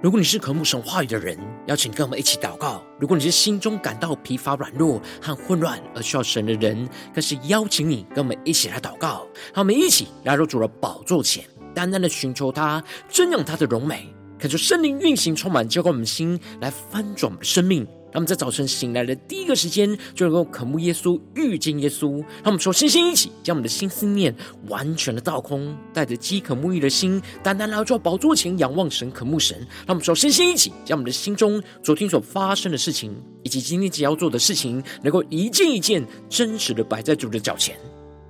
如果你是渴慕神话语的人，邀请跟我们一起祷告；如果你是心中感到疲乏、软弱和混乱而需要神的人，更是邀请你跟我们一起来祷告。让我们一起来入主的宝座前，单单的寻求他，瞻仰他的荣美，恳求圣灵运行，充满浇灌我们的心，来翻转我们的生命。让我们在早晨醒来的第一个时间，就能够渴慕耶稣、遇见耶稣。让我们说，星星一起将我们的心思念完全的倒空，带着饥渴沐浴的心，单单来到宝座前仰望神、渴慕神。让我们说，星星一起将我们的心中昨天所发生的事情，以及今天即要做的事情，能够一件一件真实的摆在主的脚前。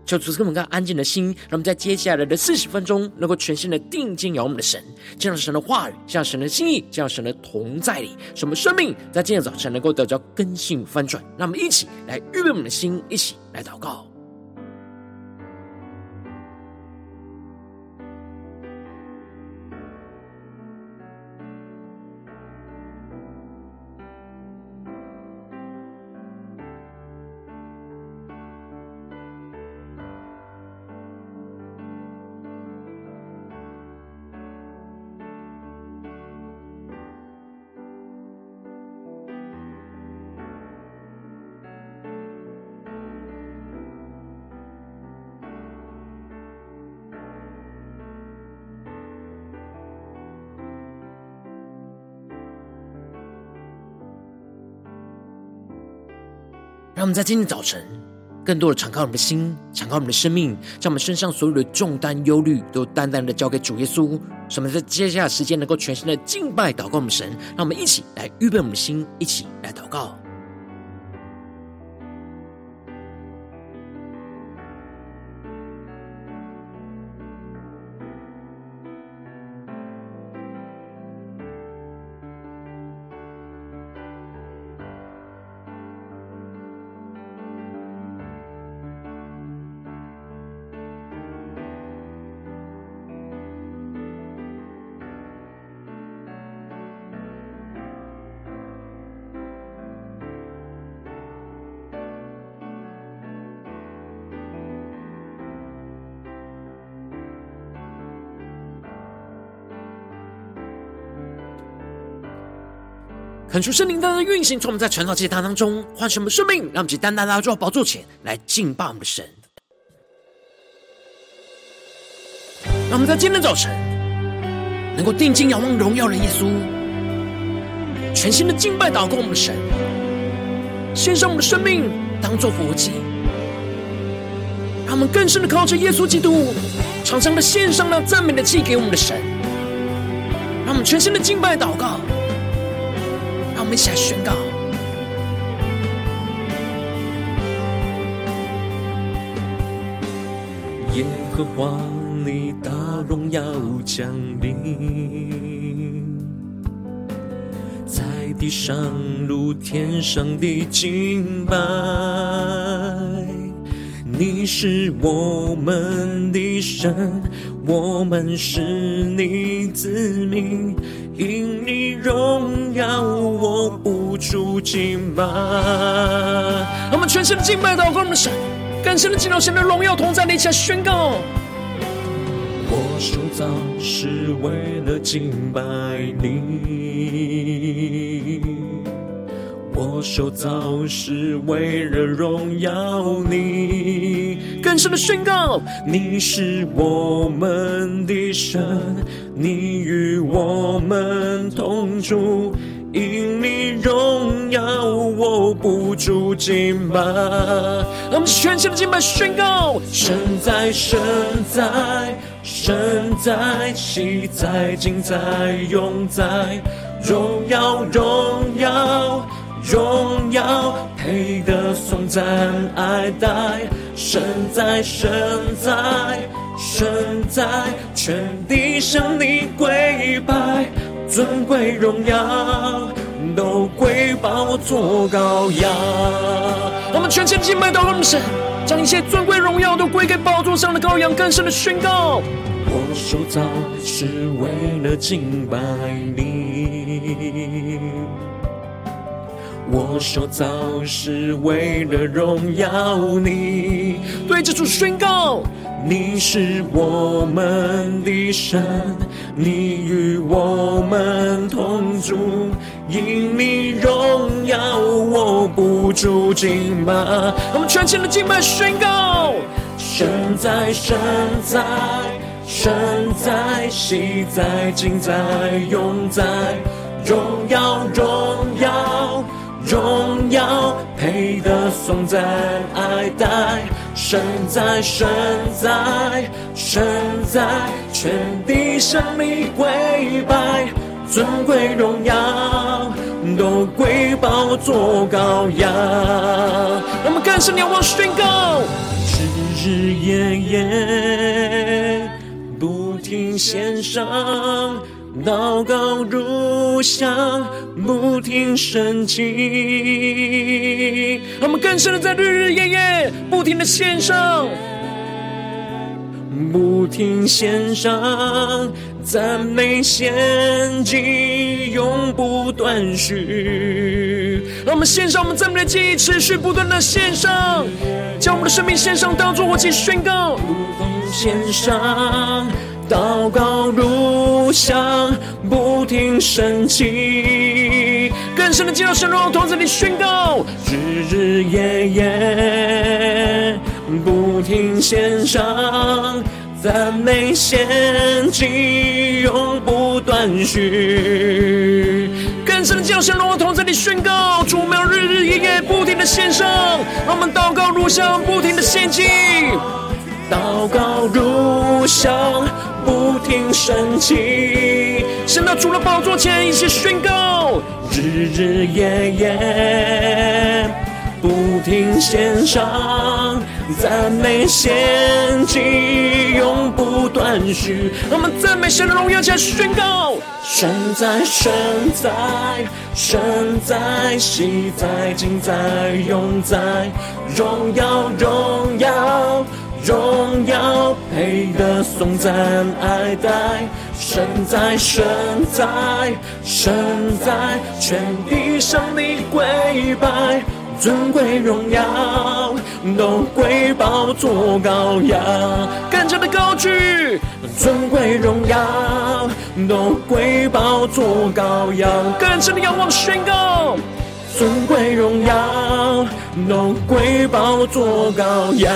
求主赐给我们更安静的心，让我们在接下来的四十分钟，能够全新的定睛仰望我们的神，这样神的话语，这样神的心意，这样神的同在里，什么生命在今天早晨能够得到根性翻转。让我们一起来预备我们的心，一起来祷告。让我们在今天早晨，更多的敞开我们的心，敞开我们的生命，将我们身上所有的重担、忧虑，都淡淡的交给主耶稣。使我们在接下来的时间，能够全心的敬拜、祷告我们神。让我们一起来预备我们的心，一起来祷告。恳求圣灵单单运行，从我们在传道祭坛当中唤醒我们生命，让我们单单来到宝座前来敬拜我们的神。让我们在今天早晨能够定睛仰望荣耀的耶稣，全新的敬拜祷告我们的神，献上我们的生命当做活祭，让我们更深的靠着耶稣基督，常常的献上那赞美的祭给我们的神，让我们全新的敬拜祷告。我们下宣告：耶和华，你大荣耀降临，在地上如天上的敬拜。你是我们的神，我们是你子民。因你荣耀，我无处敬拜。我们全身的敬拜祷告我们的神，更深的进入神的荣耀同在，一起来宣告。我受造是为了敬拜你，我受造是为了荣耀你。更深的宣告，你是我们的神。你与我们同住，因你荣耀，我不住敬拜。让我们全心的敬拜宣告：神在，神在，神在，喜在，今在，永在，荣耀，荣耀，荣耀，配得颂赞爱戴。神在，神在。神在，全地向你跪拜，尊贵荣耀都归宝座羔羊。我们全心敬拜到我们神，将一切尊贵荣耀都归给宝座上的羔羊，更深的宣告。我受造是为了敬拜你，我受造是为了荣耀你。对着主宣告。你是我们的神，你与我们同住，因你荣耀我不住敬拜。我们全体的敬拜宣告：神在，神在，神在，昔在，今在，永在，荣耀，荣耀。荣耀配得颂赞爱戴，神在神在神在，全地向你跪拜，尊贵荣耀都归宝座羔羊。我们更深仰望宣告，日日夜夜不停献上。祷告如香，不停升起。我们更深的在日日夜夜不停的献上，不停献上赞美献祭，永不断续。让我们献上我们赞美的记忆，持续不断的献上，将我们的生命献上，当作活祭宣告。如同献上。祷告如香，不停升起，更深的进入神荣同在里宣告，日日夜夜不停献上赞美献祭，永不断续。更深的进入神荣同在里宣告，主，我们要日日夜夜不停的献上，让我们祷告如香，不停的献祭。祷告如香，不停升起，升到主了宝座前，一起宣告：日日夜夜不停献上赞美献祭，永不断续。我们赞美神的荣耀，起来宣告：神在，神在，神在，昔在，今在，永在，荣耀，荣耀。荣耀配得颂赞爱戴，神在神在神在，全地向你跪拜，尊贵荣耀都归宝座羔羊，更加的高举，尊贵荣耀都归宝座羔羊，更深的仰望宣告。尊贵荣耀都归宝座羔羊。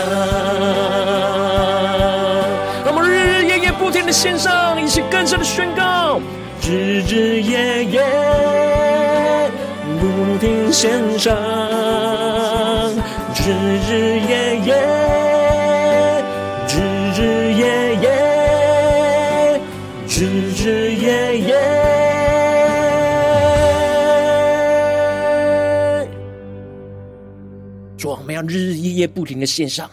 让我们日日夜夜不停的献上，一起更深的宣告：日日夜夜不停献上，日日夜夜，日日夜夜不停的献上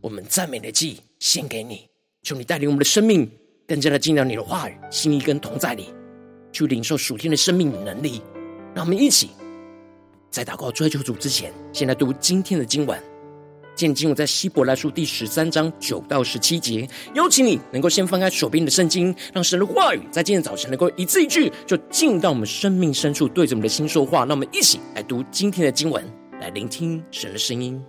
我们赞美的祭献给你，求你带领我们的生命更加的进到你的话语、心意跟同在里，去领受属天的生命与能力。让我们一起在祷告追求主之前，先来读今天的经文。今天经文在希伯来书第十三章九到十七节。邀请你能够先翻开手边的圣经，让神的话语在今天早晨能够一字一句就进到我们生命深处，对着我们的心说话。让我们一起来读今天的经文。来聆听神的声音。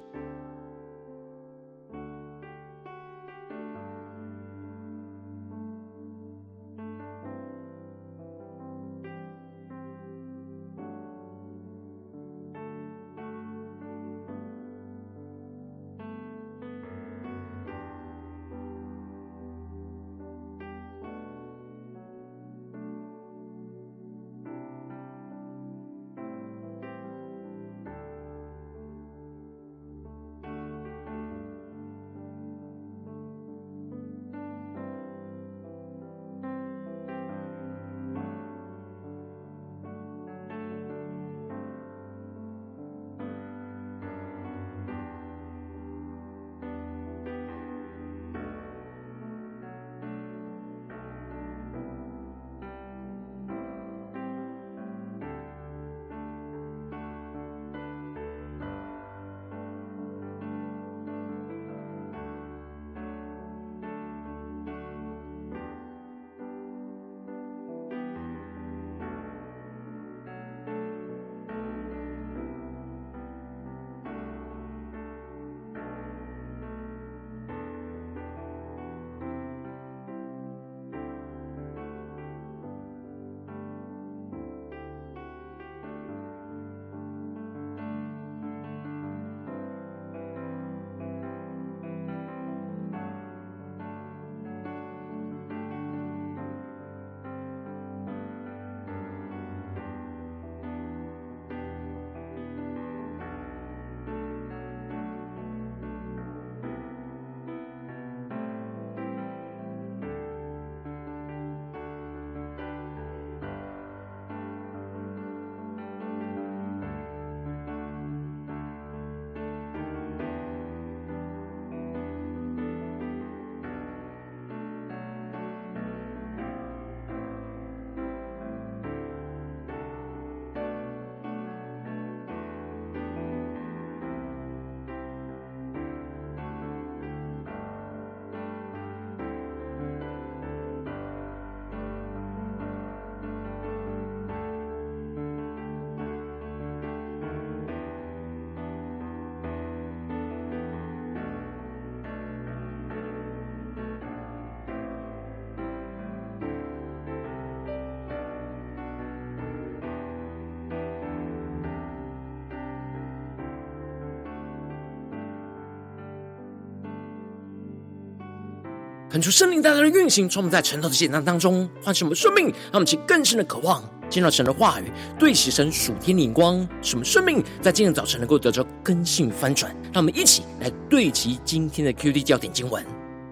恳求圣灵大大的运行，充满在晨祷的现场当中，唤醒我们生命，让我们起更深的渴望，见到神的话语，对齐神属天灵光，使我们生命在今天早晨能够得着根性翻转。让我们一起来对齐今天的 QD 焦点经文，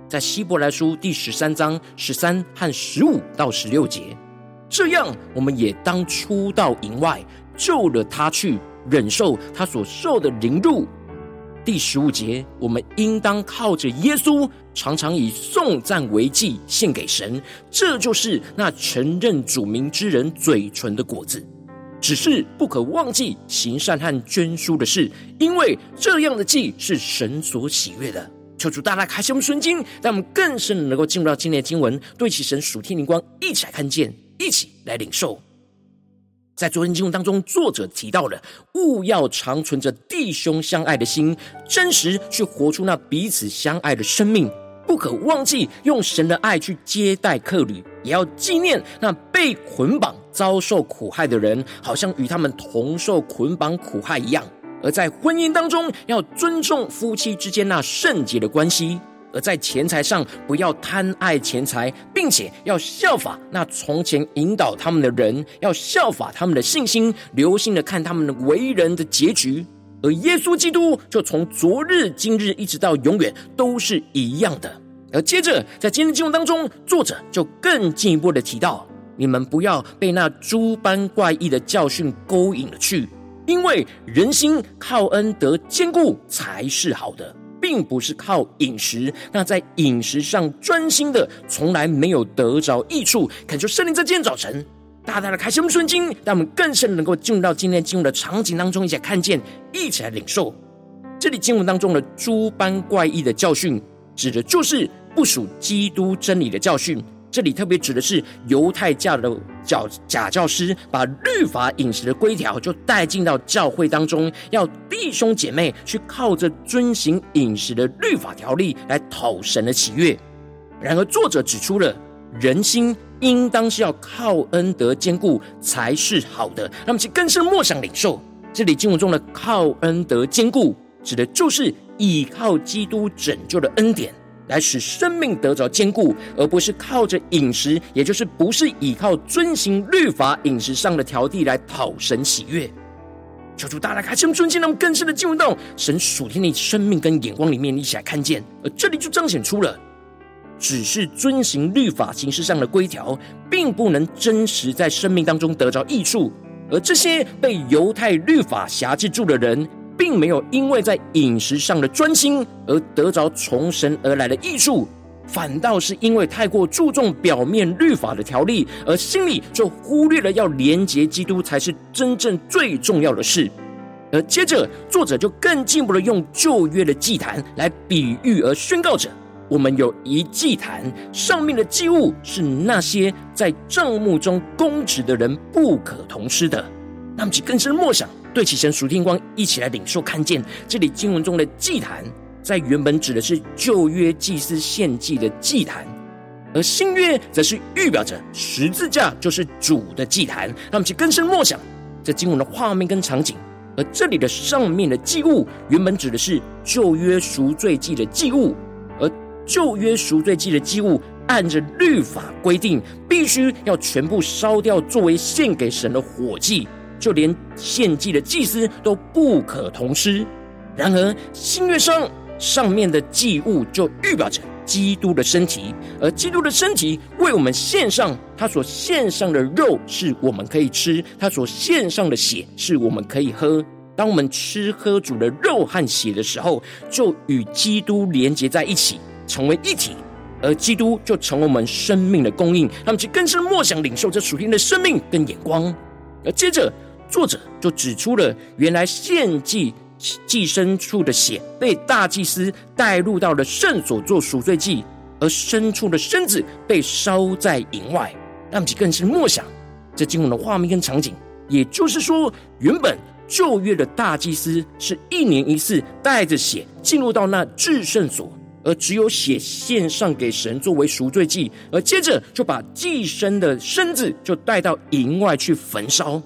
在希伯来书第十三章十三和十五到十六节。这样，我们也当出到营外，救了他去，忍受他所受的凌辱。第十五节，我们应当靠着耶稣，常常以颂赞为祭献给神，这就是那承认主名之人嘴唇的果子。只是不可忘记行善和捐输的事，因为这样的祭是神所喜悦的。求主大大开启我们顺经，让我们更深的能够进入到今天的经文，对齐神属天灵光，一起来看见，一起来领受。在昨天经文当中，作者提到了勿要常存着弟兄相爱的心，真实去活出那彼此相爱的生命。不可忘记用神的爱去接待客旅，也要纪念那被捆绑、遭受苦害的人，好像与他们同受捆绑苦害一样。而在婚姻当中，要尊重夫妻之间那圣洁的关系。而在钱财上，不要贪爱钱财，并且要效法那从前引导他们的人，要效法他们的信心，留心的看他们的为人的结局。而耶稣基督就从昨日、今日一直到永远都是一样的。而接着在今天经文当中，作者就更进一步的提到：你们不要被那诸般怪异的教训勾引了去，因为人心靠恩得坚固才是好的。并不是靠饮食，那在饮食上专心的，从来没有得着益处。恳求圣灵在今天早晨，大大的开启我们顺经，让我们更深能够进入到今天进入的场景当中，一起来看见，一起来领受。这里经文当中的诸般怪异的教训，指的就是不属基督真理的教训。这里特别指的是犹太教的教假教师，把律法饮食的规条就带进到教会当中，要弟兄姐妹去靠着遵行饮食的律法条例来讨神的喜悦。然而作者指出了人心应当是要靠恩德坚固才是好的。那么，其更深默想领受这里经文中的靠恩德坚固，指的就是依靠基督拯救的恩典。来使生命得着坚固，而不是靠着饮食，也就是不是依靠遵行律法饮食上的条例来讨神喜悦。求主大大开启我们尊敬，让我们更深的进入到神属天的生命跟眼光里面，一起来看见。而这里就彰显出了，只是遵行律法形式上的规条，并不能真实在生命当中得着益处。而这些被犹太律法辖制住的人。并没有因为在饮食上的专心而得着从神而来的益处，反倒是因为太过注重表面律法的条例，而心里就忽略了要连结基督才是真正最重要的事。而接着作者就更进一步的用旧约的祭坛来比喻而宣告着：我们有一祭坛，上面的祭物是那些在帐幕中供职的人不可同吃的。那么，其更深默想。对起神属天光，一起来领受看见这里经文中的祭坛，在原本指的是旧约祭司献祭的祭坛，而新约则是预表着十字架就是主的祭坛。那么，其更深默想这经文的画面跟场景。而这里的上面的祭物，原本指的是旧约赎罪祭的祭物，而旧约赎罪祭的祭物，按着律法规定，必须要全部烧掉，作为献给神的火祭。就连献祭的祭司都不可同吃。然而新月上上面的祭物就预表着基督的身体，而基督的身体为我们献上，他所献上的肉是我们可以吃，他所献上的血是我们可以喝。当我们吃喝主的肉和血的时候，就与基督连结在一起，成为一体，而基督就成为我们生命的供应。他们就更深默想领受这属天的生命跟眼光，而接着。作者就指出了，原来献祭祭牲畜的血被大祭司带入到了圣所做赎罪祭，而牲畜的身子被烧在营外。让其更是默想这经文的画面跟场景。也就是说，原本旧约的大祭司是一年一次带着血进入到那至圣所，而只有血献上给神作为赎罪祭，而接着就把祭牲的身子就带到营外去焚烧。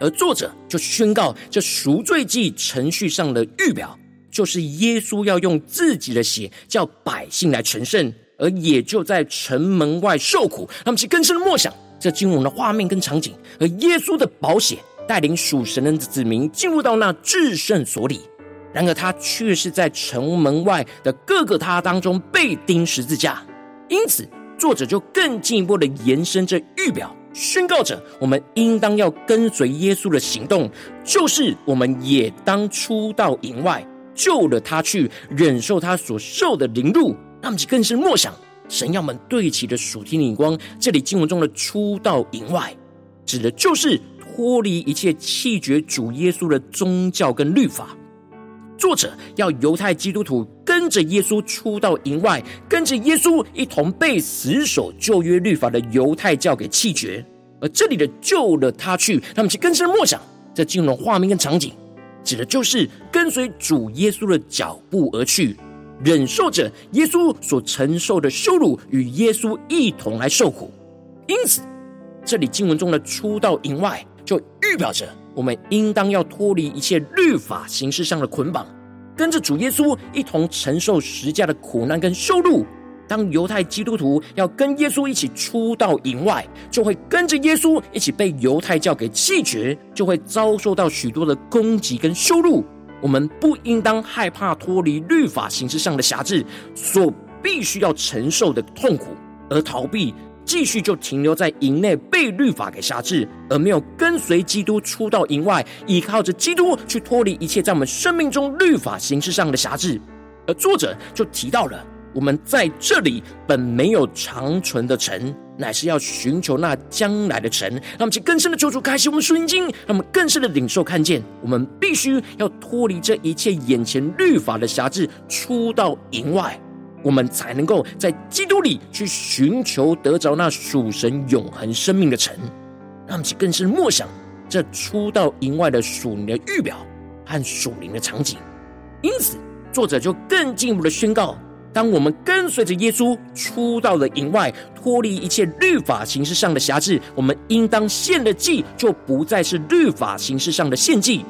而作者就宣告，这赎罪祭程序上的预表，就是耶稣要用自己的血叫百姓来成圣，而也就在城门外受苦。他们是更深的默想这经文的画面跟场景，而耶稣的宝血带领属神的子民进入到那至圣所里。然而他却是在城门外的各个他当中被钉十字架。因此，作者就更进一步的延伸这预表，宣告着我们应当要跟随耶稣的行动，就是我们也当出到营外，救了他去，忍受他所受的凌辱。让我们更是默想，神要我们对齐的属天灵光。这里经文中的“出到营外”，指的就是脱离一切弃绝主耶稣的宗教跟律法。作者要犹太基督徒跟着耶稣出到营外，跟着耶稣一同被死守旧约律法的犹太教给弃绝。而这里的“救了他去”，他们去更深默想，这进入画面跟场景，指的就是跟随主耶稣的脚步而去。忍受着耶稣所承受的羞辱，与耶稣一同来受苦。因此，这里经文中的“出到营外”，就预表着我们应当要脱离一切律法形式上的捆绑，跟着主耶稣一同承受十架的苦难跟羞辱。当犹太基督徒要跟耶稣一起出到营外，就会跟着耶稣一起被犹太教给弃绝，就会遭受到许多的攻击跟羞辱。我们不应当害怕脱离律法形式上的辖制所必须要承受的痛苦，而逃避，继续就停留在营内被律法给辖制，而没有跟随基督出到营外，依靠着基督去脱离一切在我们生命中律法形式上的辖制。而作者就提到了，我们在这里本没有长存的城。乃是要寻求那将来的城，让我们去更深的求主开启我们属灵经，让我们更深的领受看见，我们必须要脱离这一切眼前律法的辖制，出到营外，我们才能够在基督里去寻求得着那属神永恒生命的城。让我们更深默想这出到营外的属灵的预表和属灵的场景。因此，作者就更进一步的宣告。当我们跟随着耶稣出到了营外，脱离一切律法形式上的辖制，我们应当献的祭就不再是律法形式上的献祭。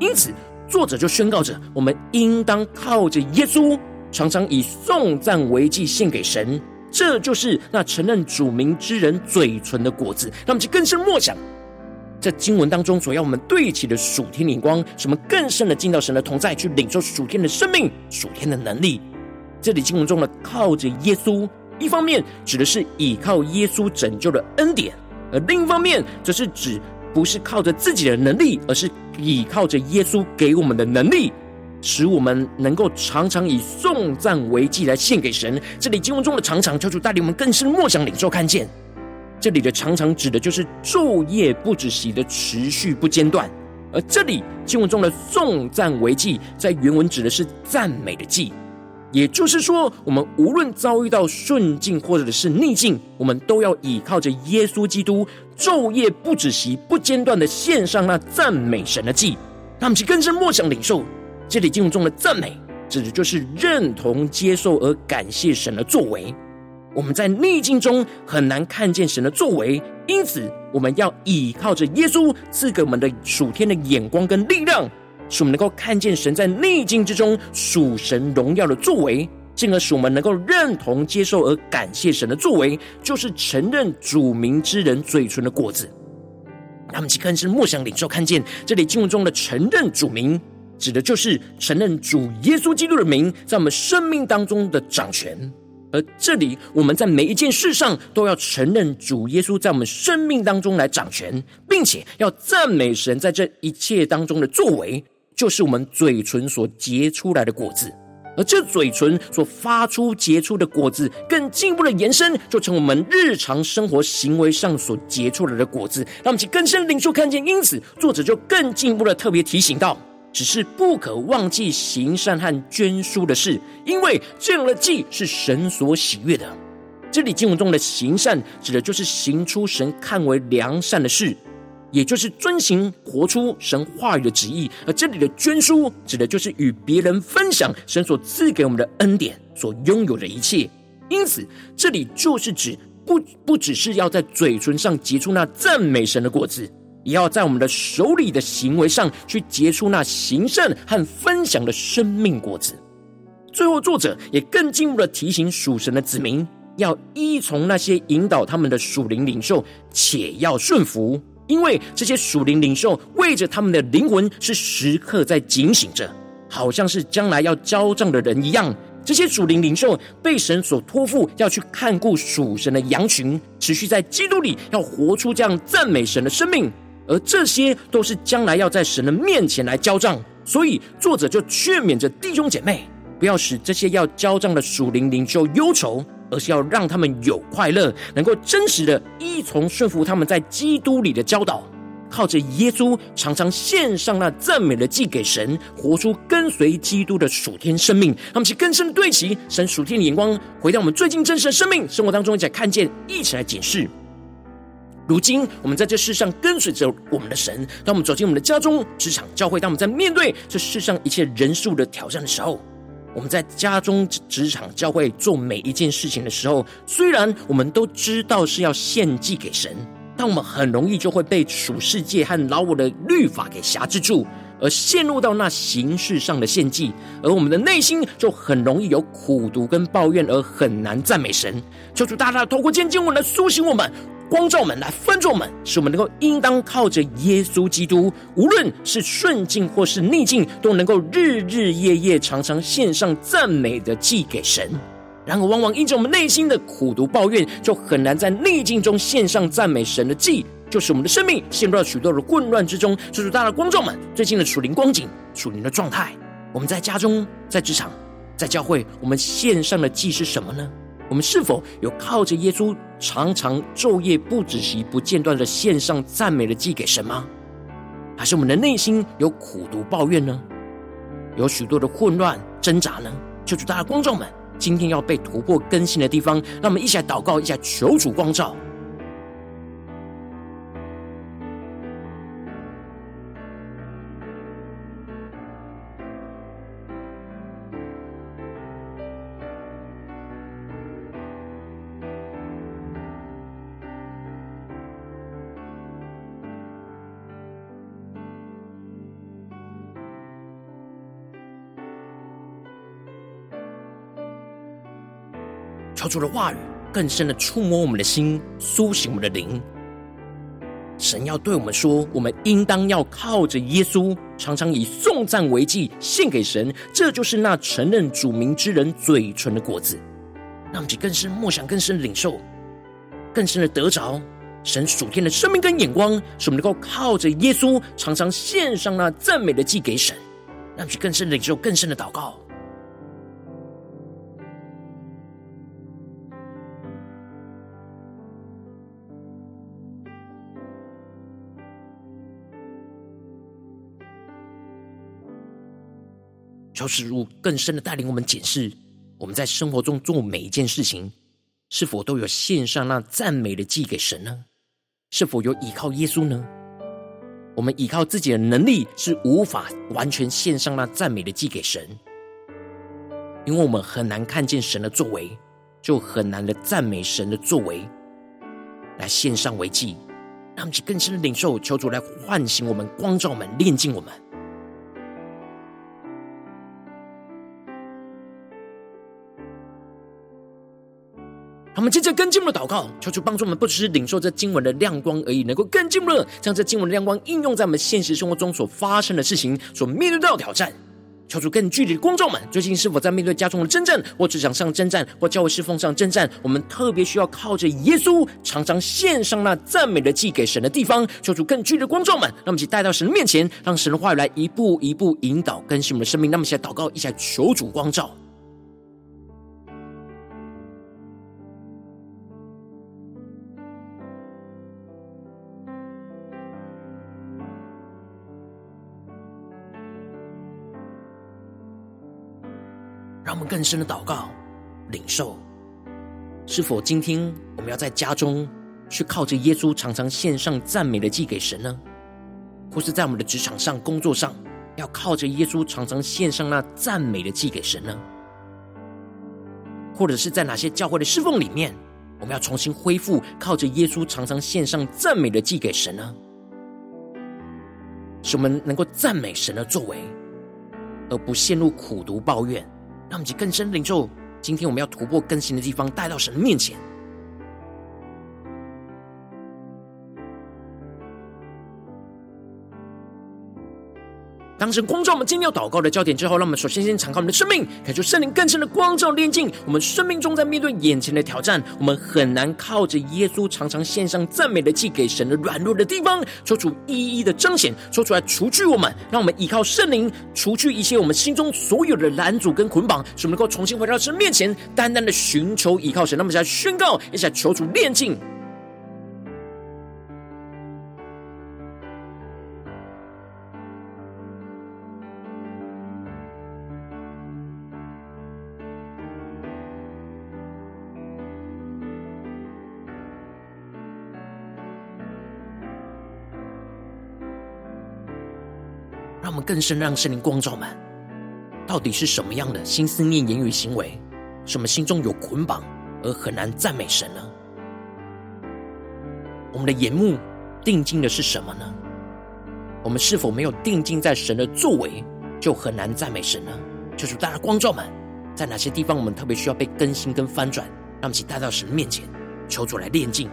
因此，作者就宣告着：我们应当靠着耶稣，常常以颂赞为祭献给神。这就是那承认主名之人嘴唇的果子。让我们去更深默想，在经文当中所要我们对齐的属天灵光，什么更深的进到神的同在，去领受属天的生命、属天的能力。这里经文中的靠着耶稣，一方面指的是倚靠耶稣拯救的恩典，而另一方面则是指不是靠着自己的能力，而是倚靠着耶稣给我们的能力，使我们能够常常以颂赞为祭来献给神。这里经文中的常常，求主带领我们更深默想领受看见。这里的常常指的就是昼夜不止息的持续不间断，而这里经文中的颂赞为祭，在原文指的是赞美的祭。也就是说，我们无论遭遇到顺境或者是逆境，我们都要依靠着耶稣基督，昼夜不止息、不间断的献上那赞美神的祭。让我们去更深默想领受这里经文中的赞美，指的就是认同、接受而感谢神的作为。我们在逆境中很难看见神的作为，因此我们要依靠着耶稣赐给我们的属天的眼光跟力量。使我们能够看见神在逆境之中属神荣耀的作为，进而使我们能够认同、接受而感谢神的作为，就是承认主名之人嘴唇的果子。他们去更是默想领受，看见这里经文中的承认主名，指的就是承认主耶稣基督的名在我们生命当中的掌权。而这里我们在每一件事上都要承认主耶稣在我们生命当中来掌权，并且要赞美神在这一切当中的作为。就是我们嘴唇所结出来的果子，而这嘴唇所发出结出的果子，更进一步的延伸，就成我们日常生活行为上所结出来的果子。让我们去更深领受看见。因此，作者就更进一步的特别提醒到：只是不可忘记行善和捐书的事，因为这样的祭是神所喜悦的。这里经文中的行善，指的就是行出神看为良善的事。也就是遵行活出神话语的旨意，而这里的捐书指的就是与别人分享神所赐给我们的恩典所拥有的一切。因此，这里就是指不不只是要在嘴唇上结出那赞美神的果子，也要在我们的手里的行为上去结出那行善和分享的生命果子。最后，作者也更进一步的提醒属神的子民，要依从那些引导他们的属灵领袖，且要顺服，因为这些属灵领袖为着他们的灵魂是时刻在警醒着，好像是将来要交账的人一样。这些属灵领袖被神所托付，要去看顾属神的羊群，持续在基督里要活出这样赞美神的生命，而这些都是将来要在神的面前来交账。所以作者就劝勉着弟兄姐妹，不要使这些要交账的属灵灵就忧愁，而是要让他们有快乐，能够真实的依从顺服他们在基督里的教导。靠着耶稣，常常献上那赞美的祭给神，活出跟随基督的属天生命。他们是更深的对齐神属天的眼光，回到我们最近真实的生命生活当中，一起来看见，一起来检视。如今，我们在这世上跟随着我们的神，当我们走进我们的家中、职场、教会，当我们在面对这世上一切人数的挑战的时候，我们在家中、职场、教会做每一件事情的时候，虽然我们都知道是要献祭给神。但我们很容易就会被属世界和老我的律法给辖制住，而陷入到那形式上的献祭，而我们的内心就很容易有苦毒跟抱怨，而很难赞美神。求主大大透过今天经文来苏醒我们，光照门，来分作我们，使我们能够应当靠着耶稣基督，无论是顺境或是逆境，都能够日日夜夜常常献上赞美的祭给神。然而，往往因着我们内心的苦毒抱怨，就很难在逆境中献上赞美神的祭，就是我们的生命陷入了许多的混乱之中。就是大的观众们最近的属灵光景、属灵的状态。我们在家中、在职场、在教会，我们献上的祭是什么呢？我们是否有靠着耶稣，常常昼夜不止息、不间断的献上赞美的祭给神吗？还是我们的内心有苦毒抱怨呢？有许多的混乱挣扎呢？求主大家观众们。今天要被突破更新的地方，让我们一起来祷告，一下求主光照。求主的话语更深的触摸我们的心，苏醒我们的灵。神要对我们说，我们应当要靠着耶稣，常常以颂赞为祭献给神，这就是那承认主名之人嘴唇的果子。让我们去更深默想，更深的领受，更深的得着神属天的生命跟眼光，使我们能够靠着耶稣，常常献上那赞美的祭给神。让我们去更深的领受，更深的祷告。求主更深的带领我们检视，我们在生活中做每一件事情，是否都有献上那赞美的祭给神呢？是否有依靠耶稣呢？我们依靠自己的能力是无法完全献上那赞美的祭给神，因为我们很难看见神的作为，就很难的赞美神的作为，来献上为祭。让我们去更深的领受，求主来唤醒我们、光照我们、炼净我们。他，们接着更进一步的祷告，求主帮助我们，不只是领受这经文的亮光而已，能够更进一步将这经文的亮光应用在我们现实生活中所发生的事情，所面对到的挑战。求主更具体的观众们，最近是否在面对家中的征战，或职场上征战，或教会侍奉上征战？我们特别需要靠着耶稣，常常献上那赞美的祭给神的地方。求主更具体的观众们，让我们一起带到神的面前，让神的话语来一步一步引导更新我们的生命。那么，一起来祷告，一起来求主光照。更深的祷告、领受，是否今天我们要在家中去靠着耶稣，常常献上赞美的祭给神呢？或是在我们的职场上、工作上，要靠着耶稣，常常献上那赞美的祭给神呢？或者是在哪些教会的侍奉里面，我们要重新恢复靠着耶稣，常常献上赞美的祭给神呢？使我们能够赞美神的作为，而不陷入苦读抱怨。让我们更深领受今天我们要突破更新的地方，带到神的面前。当神光照我们今天要祷告的焦点之后，让我们首先先敞开我们的生命，感受圣灵更深的光照炼净。我们生命中在面对眼前的挑战，我们很难靠着耶稣常常献上赞美的祭给神的软弱的地方，说出一一的彰显，说出来除去我们，让我们依靠圣灵，除去一切我们心中所有的拦阻跟捆绑，使我们能够重新回到神面前，单单的寻求依靠神。那么，在宣告，一下求主炼净。更深让圣灵光照们，到底是什么样的心思念言语行为，什么心中有捆绑而很难赞美神呢？我们的眼目定睛的是什么呢？我们是否没有定睛在神的作为，就很难赞美神呢？就是大家光照们，在哪些地方我们特别需要被更新跟翻转，让我们一起带到神面前，求主来炼净。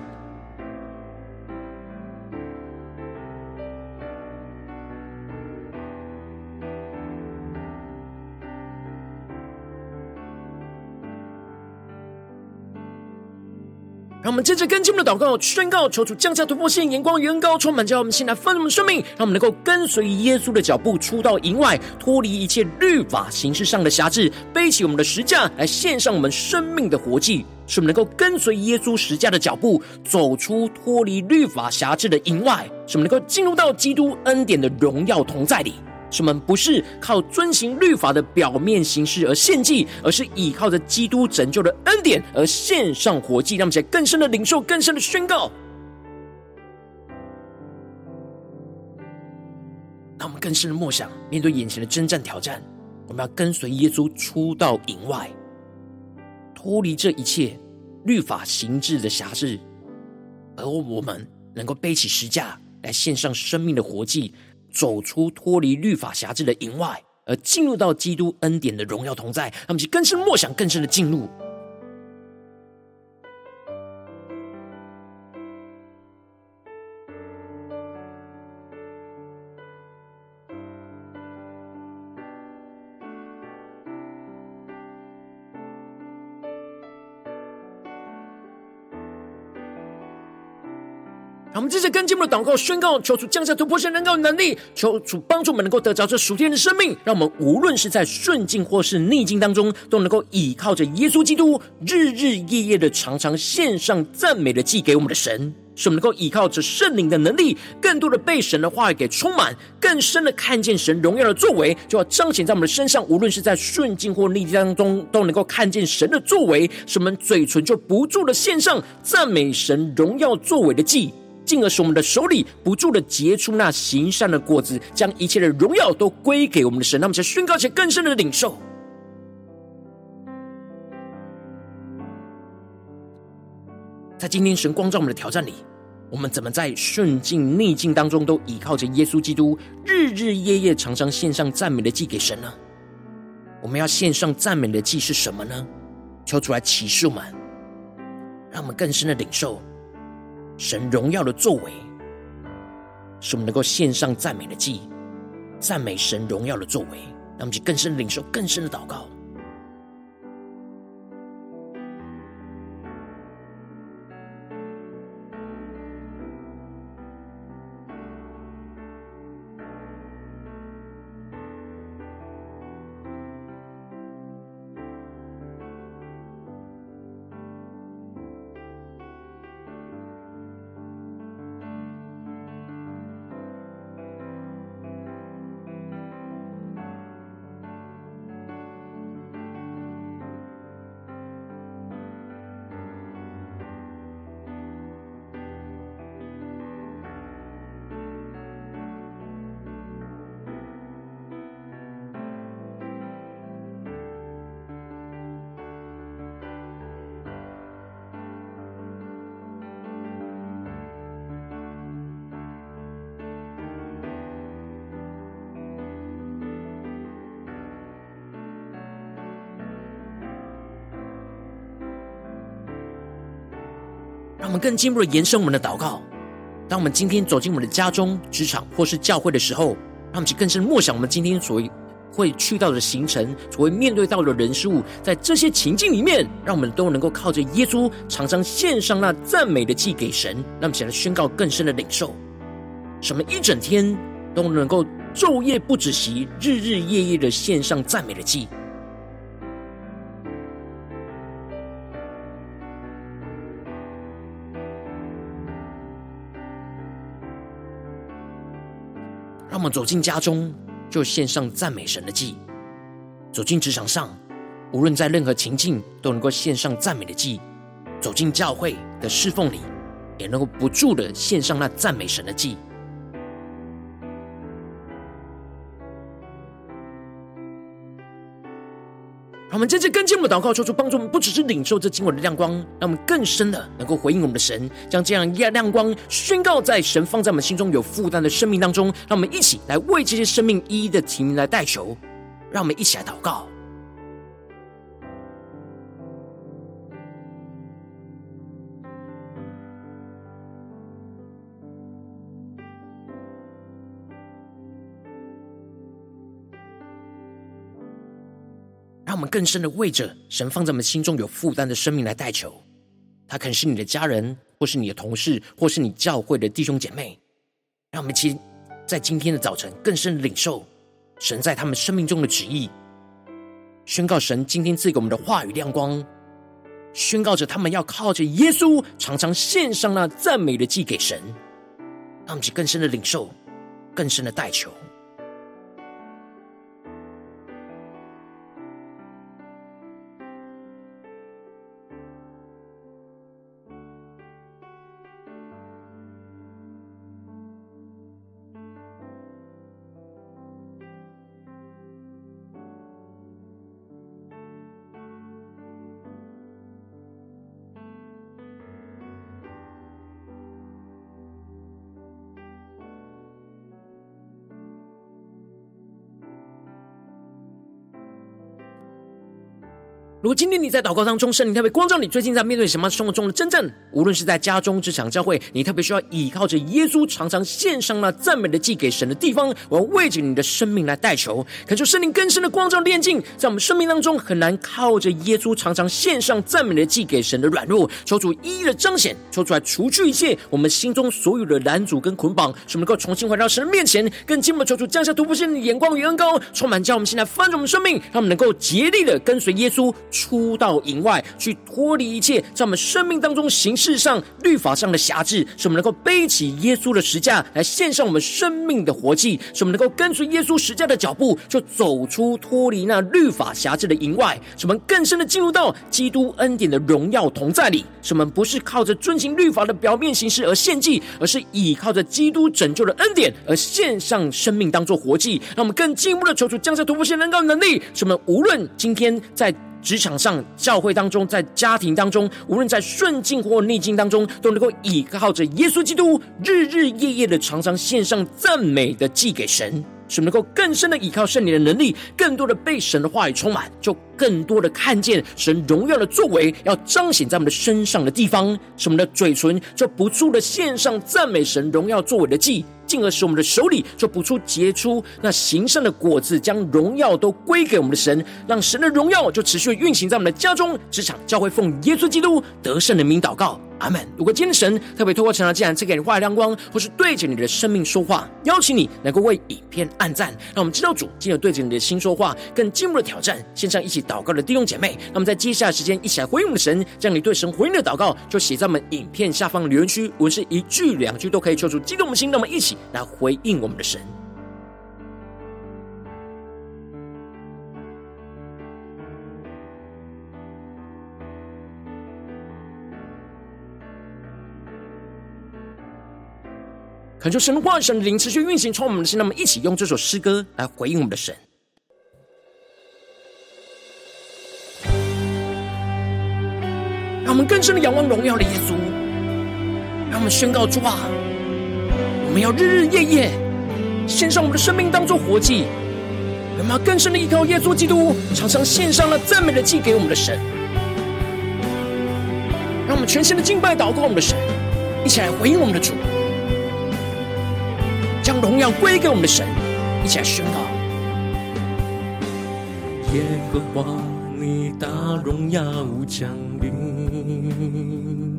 我们接着跟进我们的祷告，宣告求主降下突破性眼光，远高充满，叫我们现在丰盛的生命，让我们能够跟随耶稣的脚步，出到营外，脱离一切律法形式上的辖制，背起我们的十架来献上我们生命的活祭，使我们能够跟随耶稣十架的脚步，走出脱离律法辖制的营外，使我们能够进入到基督恩典的荣耀同在里。使我们不是靠遵行律法的表面形式而献祭，而是依靠着基督拯救的恩典而献上活祭，让我们在更深的领受、更深的宣告。让我们更深的默想，面对眼前的征战挑战，我们要跟随耶稣出到营外，脱离这一切律法形制的辖制，而我们能够背起十架来献上生命的活祭。走出脱离律法辖制的营外，而进入到基督恩典的荣耀同在，他们就更深默想，更深的进入。们接着跟进我们的祷告，宣告求主降下突破性能够能力，求主帮助我们能够得着这属天的生命，让我们无论是在顺境或是逆境当中，都能够倚靠着耶稣基督，日日夜夜的常常献上赞美的祭给我们的神，使我们能够倚靠着圣灵的能力，更多的被神的话语给充满，更深的看见神荣耀的作为，就要彰显在我们的身上。无论是在顺境或逆境当中，都能够看见神的作为，使我们嘴唇就不住的献上赞美神荣耀作为的祭。进而使我们的手里不住的结出那行善的果子，将一切的荣耀都归给我们的神。那么，就宣告且更深的领受，在今天神光照我们的挑战里，我们怎么在顺境逆境当中都依靠着耶稣基督，日日夜夜常常献上赞美的祭给神呢？我们要献上赞美的祭是什么呢？求主来启示我们，让我们更深的领受。神荣耀的作为，使我们能够献上赞美的祭，赞美神荣耀的作为，让我们去更深领受更深的祷告。我们更进一步的延伸我们的祷告。当我们今天走进我们的家中、职场或是教会的时候，让我们去更深默想我们今天所会去到的行程，所会面对到的人事物，在这些情境里面，让我们都能够靠着耶稣，常常献上那赞美的祭给神。让我们起来宣告更深的领受，什么一整天都能够昼夜不止息、日日夜夜的献上赞美的祭。走进家中，就献上赞美神的祭；走进职场上，无论在任何情境，都能够献上赞美的祭；走进教会的侍奉里，也能够不住的献上那赞美神的祭。让我们真正跟进我们的祷告，求主帮助我们，不只是领受这今晚的亮光，让我们更深的能够回应我们的神，将这样一亮光宣告在神放在我们心中有负担的生命当中。让我们一起来为这些生命一一的提名来代求，让我们一起来祷告。我们更深的为着神放在我们心中有负担的生命来代求，他可能是你的家人，或是你的同事，或是你教会的弟兄姐妹。让我们一起在今天的早晨更深的领受神在他们生命中的旨意，宣告神今天赐给我们的话语亮光，宣告着他们要靠着耶稣常常献上那赞美的祭给神。让我们更深的领受，更深的代求。如果今天你在祷告当中，圣灵特别光照你，最近在面对什么生活中的真正，无论是在家中、职场、教会，你特别需要依靠着耶稣，常常献上那赞美的祭给神的地方，我要为着你的生命来代求，恳求圣灵更深的光照炼净，在我们生命当中很难靠着耶稣常常献上赞美的祭给神的软弱，求主一一的彰显，求主来除去一切我们心中所有的拦阻跟捆绑，使我们能够重新回到神的面前，更进一步求主降下突破性的眼光与恩膏，充满叫我们现在翻转我们生命，让我们能够竭力的跟随耶稣。出到营外去，脱离一切在我们生命当中形式上、律法上的辖制，使我们能够背起耶稣的十架来献上我们生命的活祭，使我们能够跟随耶稣十架的脚步，就走出脱离那律法辖制的营外，使我们更深的进入到基督恩典的荣耀同在里。使我们不是靠着遵行律法的表面形式而献祭，而是倚靠着基督拯救的恩典而献上生命当做活祭。让我们更进一步的求主降下突破性能高能力，使我们无论今天在。职场上、教会当中，在家庭当中，无论在顺境或逆境当中，都能够依靠着耶稣基督，日日夜夜的常常献上赞美的祭给神，使能够更深的依靠圣灵的能力，更多的被神的话语充满，就更多的看见神荣耀的作为，要彰显在我们的身上的地方，使我们的嘴唇就不住的献上赞美神荣耀作为的祭。进而使我们的手里就不出杰出那行善的果子，将荣耀都归给我们的神，让神的荣耀就持续运行在我们的家中、职场、教会，奉耶稣基督得胜的名祷告。阿门。如果今天神特别透过成长，既然赐给你话语亮光，或是对着你的生命说话，邀请你能够为影片按赞，让我们知道主今日对着你的心说话，更进一步的挑战。线上一起祷告的弟兄姐妹，那么在接下来时间一起来回应我们的神，将你对神回应的祷告就写在我们影片下方的留言区，无论是一句两句都可以，求出激动我们心，那么一起来回应我们的神。恳求神话神的灵持续运行，充满我们的心。让我们一起用这首诗歌来回应我们的神，让我们更深的仰望荣耀的耶稣。让我们宣告主啊，我们要日日夜夜献上我们的生命当做活祭。让我们要更深的依靠耶稣基督，常常献上了赞美的祭给我们的神。让我们全心的敬拜祷告我们的神，一起来回应我们的主，将荣耀归给我们的神，一起来宣告。耶和华，你大荣耀降临，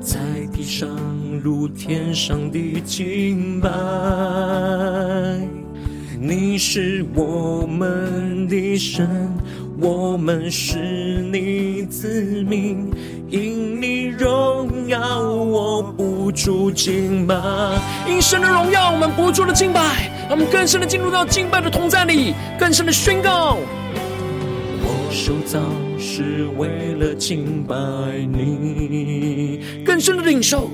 在地上如天上的敬拜。你是我们的神，我们是你子民，住敬拜。因神的荣耀，我们不住的敬拜，我们更深的进入到敬拜的同在里，更深的宣告。我受造是为了敬拜你，更深的领受。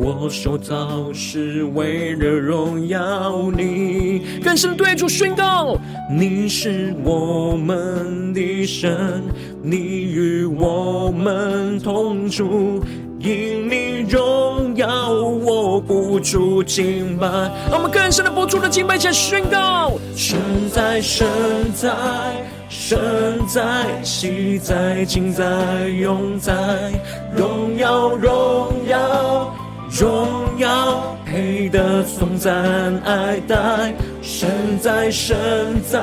我受造是为了荣耀你，更深的对主宣告：你是我们的神，你与我们同住，因你荣耀，我不住敬拜。让我们更深的不住的敬拜，且宣告：神在，神在，神在，喜在，今在，永在，荣耀，荣耀。荣耀配得颂赞爱戴，神在神在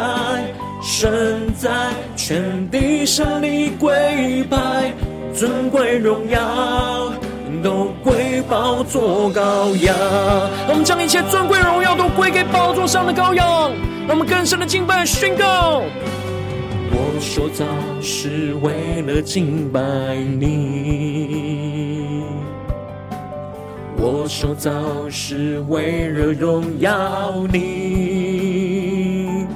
神在，全地向你跪拜，尊贵荣耀都归宝座羔羊。我们将一切尊贵荣耀都归给宝座上的羔羊，让我们更深的敬拜宣告。我受造是为了敬拜你。我受造是为了荣耀你，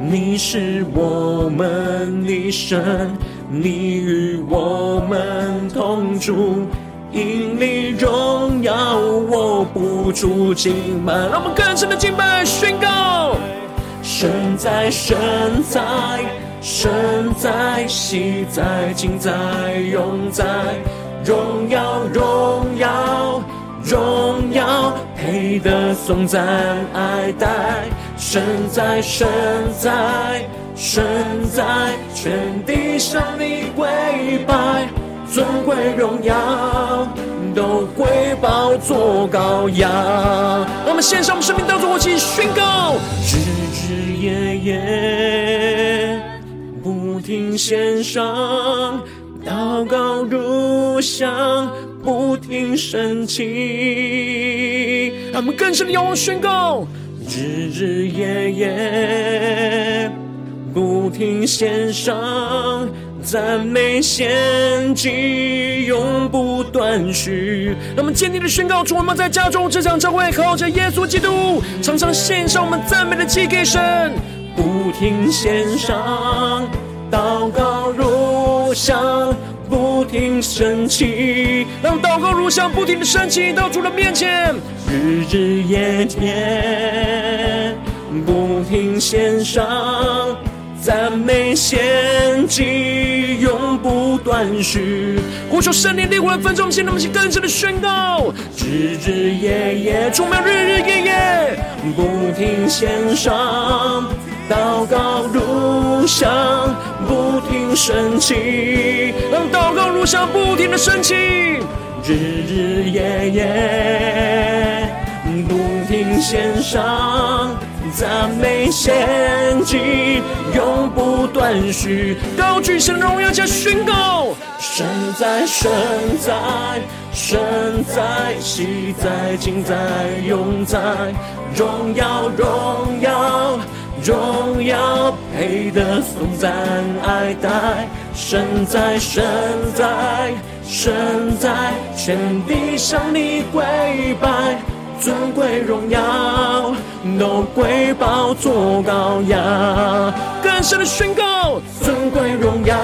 你是我们的神，你与我们同住，因你荣耀，我不住敬拜。让我们更深的敬拜宣告：神在，神在，神在，喜在，今在，永在，荣耀，荣耀。荣耀配得颂赞爱戴，神在神在神在，全地向你跪拜，尊贵荣耀都归宝座羔羊。我们献上我们生命当中，我起宣告，日日夜夜不停献上，祷告如香。不停升起，让我们更深的仰望宣告，日日夜夜不停献上赞美献祭，永不断续。让我们坚定的宣告，主我们在家中这场教会，靠着耶稣基督，常常献上我们赞美的祭给神，不停献上祷告如香。不停升起，让祷告如香不停的升起到主的面前，日日夜夜不停献上赞美献祭，永不断续。呼求圣灵烈火的焚烧，我们现在我们更深的宣告，日日夜夜充满日日夜夜不停献上。祷告如香不停升起，让祷告如香不停的升起，日日夜夜不停献上赞美献祭，永不断续。高举神荣耀加宣告，神在神在神在喜在今在永在，荣耀荣耀。荣耀配得颂赞爱戴，神在神在神在，全地向你跪拜，尊贵荣耀都归宝座羔羊。更深的宣告，尊贵荣耀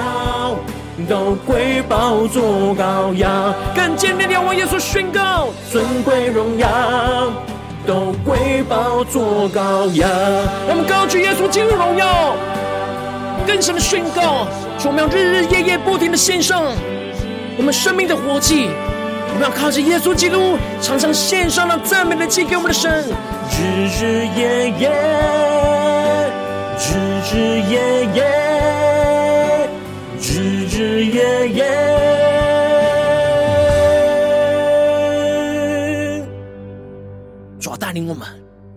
都归宝座羔羊。更坚定地往耶稣宣告，尊贵荣耀。都归宝座羔羊，我们高举耶稣基督荣耀，更深的宣告，说我们要日日夜夜不停的献上我们生命的活祭，我们要靠着耶稣基督，常常献上那赞美的祭给我们的神，日日夜夜，日日夜夜，日日夜夜。主要带领我们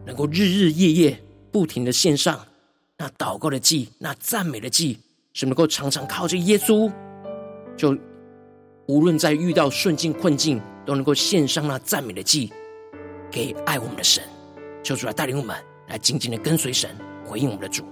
能够日日夜夜不停的献上那祷告的祭，那赞美的祭，是能够常常靠着耶稣就。无论在遇到顺境困境，都能够献上那赞美的祭，给爱我们的神，求主来带领我们，来紧紧的跟随神，回应我们的主。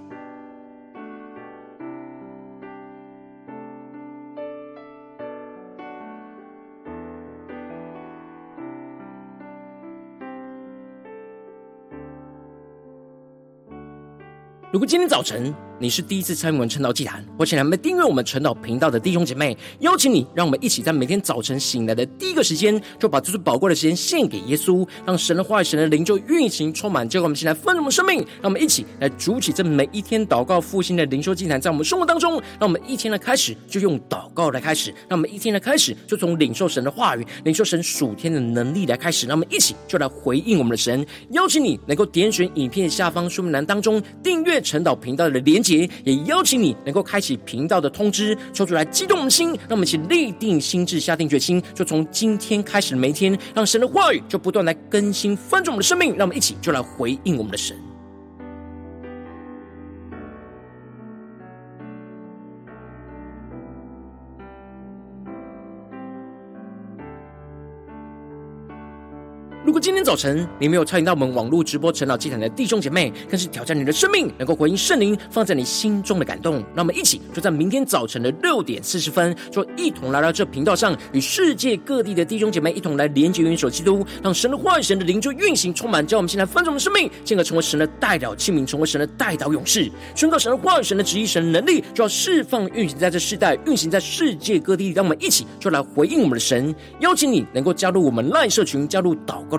如果今天早晨，你是第一次参与我们晨祷祭坛，或请来们订阅我们晨祷频道的弟兄姐妹，邀请你，让我们一起在每天早晨醒来的第一个时间，就把这最宝贵的时间献给耶稣，让神的话语、神的灵就运行充满，结果我们一起来丰盛我们生命，让我们一起来筑起这每一天祷告复兴的灵修祭坛，在我们生活当中，让我们一天的开始就用祷告来开始，让我们一天的开始就从领受神的话语、领受神属天的能力来开始，让我们一起就来回应我们的神。邀请你能够点选影片下方说明栏当中订阅晨祷频道的连节，也邀请。你能够开启频道的通知，抽出来激动我们的心，让我们一起立定心智，下定决心，就从今天开始的每一天，让神的话语就不断来更新翻转我们的生命，让我们一起就来回应我们的神。如果今天早晨你没有参与到我们网络直播晨祷祭坛的弟兄姐妹，更是挑战你的生命，能够回应圣灵放在你心中的感动。让我们一起就在明天早晨的六点四十分，就一同来到这频道上，与世界各地的弟兄姐妹一同来连接、元首基督，让神的话语、神的灵就运行充满，叫我们现在翻转我们的生命，进而成为神的代祷器皿，成为神的代祷勇士，宣告神的话语、神的旨意、神的能力，就要释放运行在这世代，运行在世界各地。让我们一起就来回应我们的神，邀请你能够加入我们赖社群，加入祷告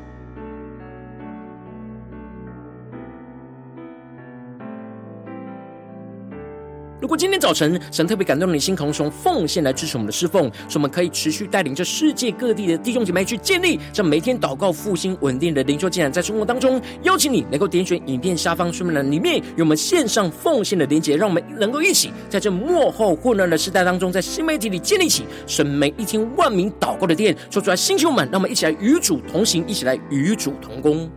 如果今天早晨神特别感动你的心，可能从奉献来支持我们的侍奉，使我们可以持续带领着世界各地的弟兄姐妹去建立这每天祷告复兴稳定的灵修进展，在生活当中，邀请你能够点选影片下方说明栏里面有我们线上奉献的连结，让我们能够一起在这幕后混乱的时代当中，在新媒体里建立起神每一天万名祷告的殿，说出来，星球们，让我们一起来与主同行，一起来与主同工。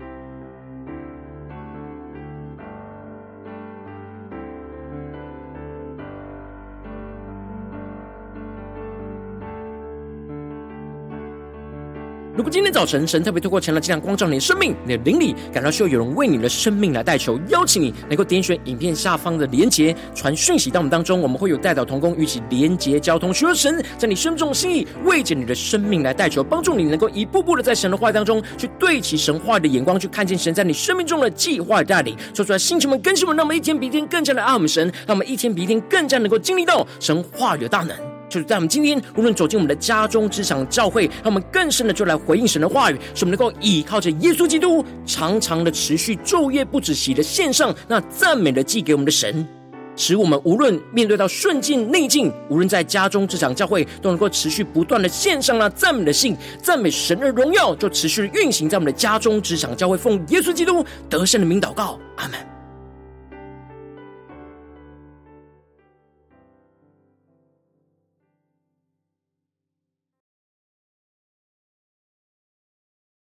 如果今天早晨神特别透过前来这样光照你的生命，你的灵里感到需要有人为你的生命来代求，邀请你能够点选影片下方的连结，传讯息到我们当中，我们会有代祷同工与其连结交通，寻求神在你生命中的心意，为着你的生命来代求，帮助你能够一步步的在神的话当中去对齐神话的眼光，去看见神在你生命中的计划与带领，说出来，星球们、更新们，让我们一天比一天更加的爱我们神，让我们一天比一天更加能够经历到神话语的大能。就是在我们今天，无论走进我们的家中、职场、教会，让我们更深的就来回应神的话语，使我们能够倚靠着耶稣基督，常常的持续昼夜不止息的献上那赞美的祭给我们的神，使我们无论面对到顺境逆境，无论在家中、职场、教会，都能够持续不断的献上那赞美的信，赞美神的荣耀，就持续运行在我们的家中、职场、教会，奉耶稣基督得胜的名祷告，阿门。